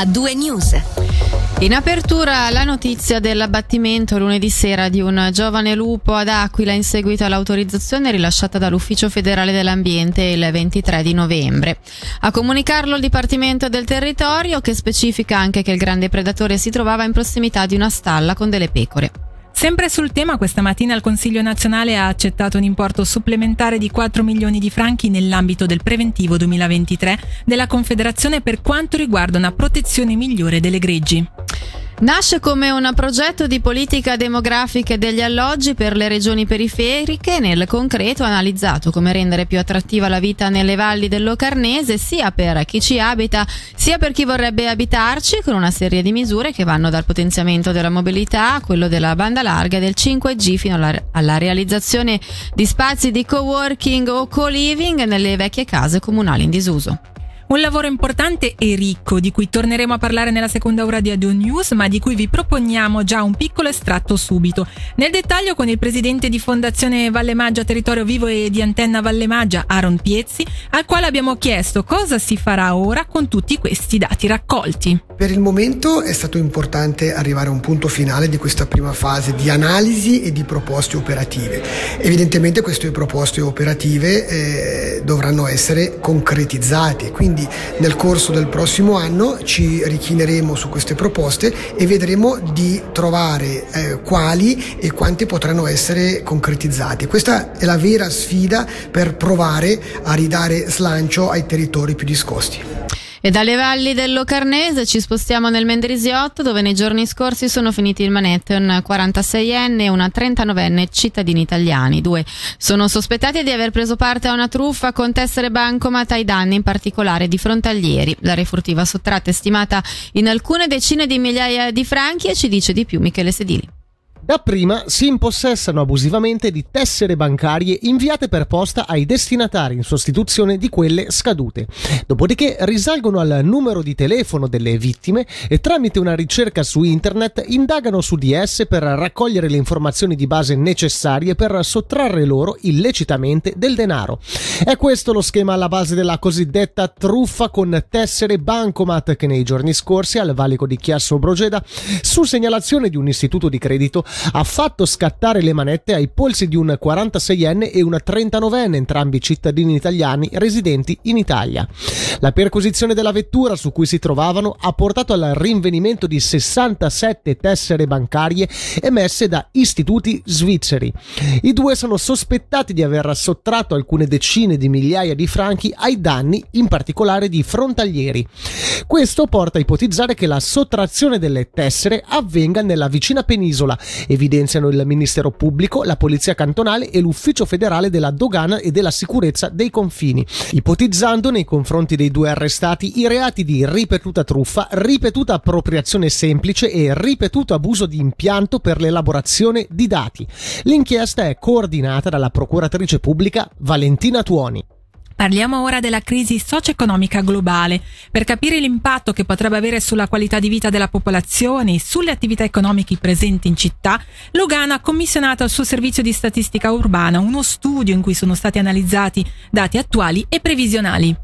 a due news. In apertura la notizia dell'abbattimento lunedì sera di un giovane lupo ad Aquila in seguito all'autorizzazione rilasciata dall'Ufficio federale dell'ambiente il 23 di novembre. A comunicarlo il Dipartimento del Territorio che specifica anche che il grande predatore si trovava in prossimità di una stalla con delle pecore. Sempre sul tema, questa mattina il Consiglio nazionale ha accettato un importo supplementare di 4 milioni di franchi nell'ambito del preventivo 2023 della Confederazione per quanto riguarda una protezione migliore delle greggi. Nasce come un progetto di politica demografica degli alloggi per le regioni periferiche nel concreto analizzato come rendere più attrattiva la vita nelle valli del Locarnese sia per chi ci abita sia per chi vorrebbe abitarci con una serie di misure che vanno dal potenziamento della mobilità a quello della banda larga del 5G fino alla, alla realizzazione di spazi di co-working o co-living nelle vecchie case comunali in disuso. Un lavoro importante e ricco di cui torneremo a parlare nella seconda ora di Adio News, ma di cui vi proponiamo già un piccolo estratto subito. Nel dettaglio con il presidente di Fondazione Valle Maggia Territorio Vivo e di Antenna Valle Maggia, Aaron Piezzi, al quale abbiamo chiesto cosa si farà ora con tutti questi dati raccolti. Per il momento è stato importante arrivare a un punto finale di questa prima fase di analisi e di proposte operative. Evidentemente queste proposte operative eh, dovranno essere concretizzate, quindi quindi nel corso del prossimo anno ci richineremo su queste proposte e vedremo di trovare eh, quali e quanti potranno essere concretizzati. Questa è la vera sfida per provare a ridare slancio ai territori più discosti. E dalle valli del Locarnese ci spostiamo nel Mendrisiotto dove nei giorni scorsi sono finiti in manette un 46enne e una 39enne cittadini italiani. Due sono sospettati di aver preso parte a una truffa con tessere bancomat ai danni in particolare di frontalieri. La refurtiva sottratta è stimata in alcune decine di migliaia di franchi e ci dice di più Michele Sedili. Dapprima si impossessano abusivamente di tessere bancarie inviate per posta ai destinatari in sostituzione di quelle scadute. Dopodiché risalgono al numero di telefono delle vittime e tramite una ricerca su internet indagano su di esse per raccogliere le informazioni di base necessarie per sottrarre loro illecitamente del denaro. È questo lo schema alla base della cosiddetta truffa con tessere bancomat che nei giorni scorsi al valico di Chiasso Brogeda, su segnalazione di un istituto di credito, ha fatto scattare le manette ai polsi di un 46enne e una 39enne, entrambi cittadini italiani residenti in Italia. La perquisizione della vettura su cui si trovavano ha portato al rinvenimento di 67 tessere bancarie emesse da istituti svizzeri. I due sono sospettati di aver sottratto alcune decine di migliaia di franchi ai danni, in particolare di frontalieri. Questo porta a ipotizzare che la sottrazione delle tessere avvenga nella vicina penisola evidenziano il Ministero Pubblico, la Polizia Cantonale e l'Ufficio Federale della Dogana e della Sicurezza dei Confini, ipotizzando nei confronti dei due arrestati i reati di ripetuta truffa, ripetuta appropriazione semplice e ripetuto abuso di impianto per l'elaborazione di dati. L'inchiesta è coordinata dalla procuratrice pubblica Valentina Tuoni. Parliamo ora della crisi socio-economica globale per capire l'impatto che potrebbe avere sulla qualità di vita della popolazione e sulle attività economiche presenti in città. Lugano ha commissionato al suo servizio di statistica urbana uno studio in cui sono stati analizzati dati attuali e previsionali.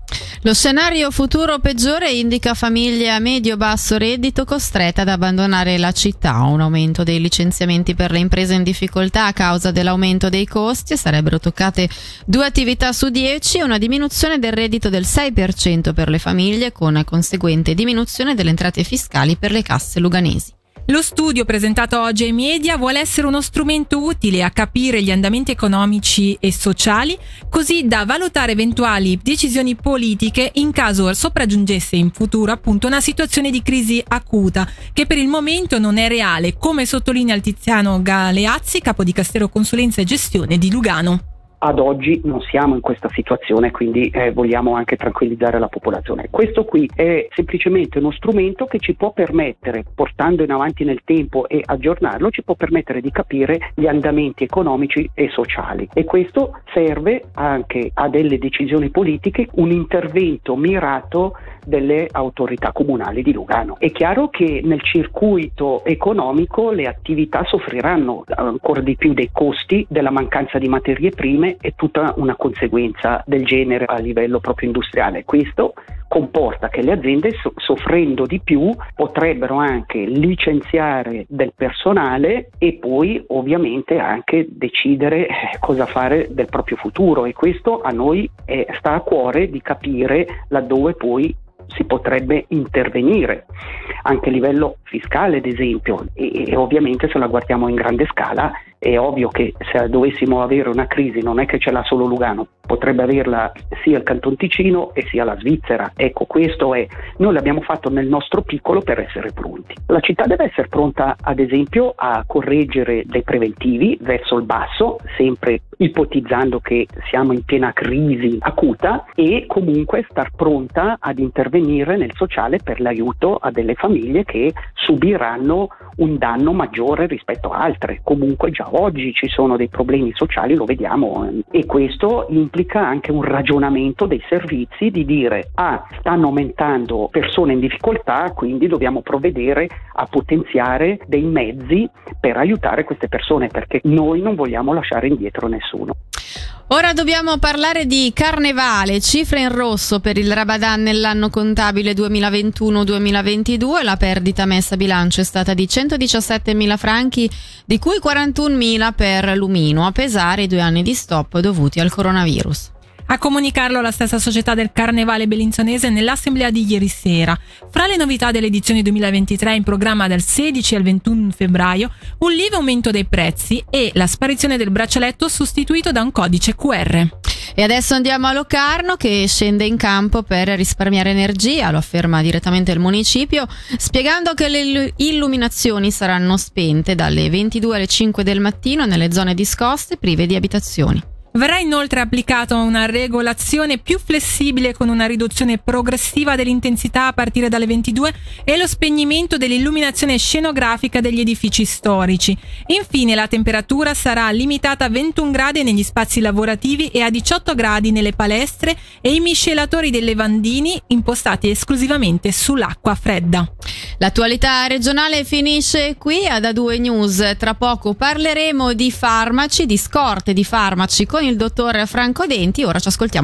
Lo scenario futuro peggiore indica famiglie a medio-basso reddito costrette ad abbandonare la città, un aumento dei licenziamenti per le imprese in difficoltà a causa dell'aumento dei costi, sarebbero toccate due attività su dieci e una diminuzione del reddito del 6% per le famiglie con conseguente diminuzione delle entrate fiscali per le casse luganesi. Lo studio presentato oggi ai media vuole essere uno strumento utile a capire gli andamenti economici e sociali, così da valutare eventuali decisioni politiche in caso sopraggiungesse in futuro appunto una situazione di crisi acuta, che per il momento non è reale, come sottolinea il Tiziano Galeazzi, capo di Castero Consulenza e Gestione di Lugano ad oggi non siamo in questa situazione, quindi eh, vogliamo anche tranquillizzare la popolazione. Questo qui è semplicemente uno strumento che ci può permettere, portando in avanti nel tempo e aggiornarlo, ci può permettere di capire gli andamenti economici e sociali e questo serve anche a delle decisioni politiche, un intervento mirato delle autorità comunali di Lugano. È chiaro che nel circuito economico le attività soffriranno ancora di più dei costi, della mancanza di materie prime e tutta una conseguenza del genere a livello proprio industriale. Questo comporta che le aziende soffrendo di più potrebbero anche licenziare del personale e poi ovviamente anche decidere eh, cosa fare del proprio futuro e questo a noi è, sta a cuore di capire laddove poi si potrebbe intervenire anche a livello fiscale ad esempio e, e, ovviamente se la guardiamo in grande scala è ovvio che se dovessimo avere una crisi non è che ce l'ha solo Lugano, potrebbe averla sia il Canton Ticino e sia la Svizzera. Ecco, questo è, noi l'abbiamo fatto nel nostro piccolo per essere pronti. La città deve essere pronta ad esempio a correggere dei preventivi verso il basso, sempre ipotizzando che siamo in piena crisi acuta e comunque star pronta ad intervenire nel sociale per l'aiuto a delle famiglie che subiranno un danno maggiore rispetto a altre. Comunque già oggi ci sono dei problemi sociali, lo vediamo, e questo implica anche un ragionamento dei servizi di dire ah, stanno aumentando persone in difficoltà, quindi dobbiamo provvedere a potenziare dei mezzi per aiutare queste persone perché noi non vogliamo lasciare indietro nessuno. Ora dobbiamo parlare di carnevale, cifre in rosso per il Rabadan nell'anno contabile 2021-2022, la perdita messa a bilancio è stata di 117 mila franchi, di cui 41 mila per Lumino, a pesare i due anni di stop dovuti al coronavirus. A comunicarlo la stessa società del Carnevale Bellinzonese nell'assemblea di ieri sera. Fra le novità delle edizioni 2023 in programma dal 16 al 21 febbraio, un lieve aumento dei prezzi e la sparizione del braccialetto sostituito da un codice QR. E adesso andiamo a Locarno che scende in campo per risparmiare energia, lo afferma direttamente il municipio, spiegando che le illuminazioni saranno spente dalle 22 alle 5 del mattino nelle zone discoste prive di abitazioni. Verrà inoltre applicata una regolazione più flessibile con una riduzione progressiva dell'intensità a partire dalle 22 e lo spegnimento dell'illuminazione scenografica degli edifici storici. Infine la temperatura sarà limitata a 21 gradi negli spazi lavorativi e a 18 gradi nelle palestre e i miscelatori dei lavandini impostati esclusivamente sull'acqua fredda. L'attualità regionale finisce qui ad A2 News. Tra poco parleremo di farmaci, di scorte di farmaci con il dottor Franco Denti. Ora ci ascoltiamo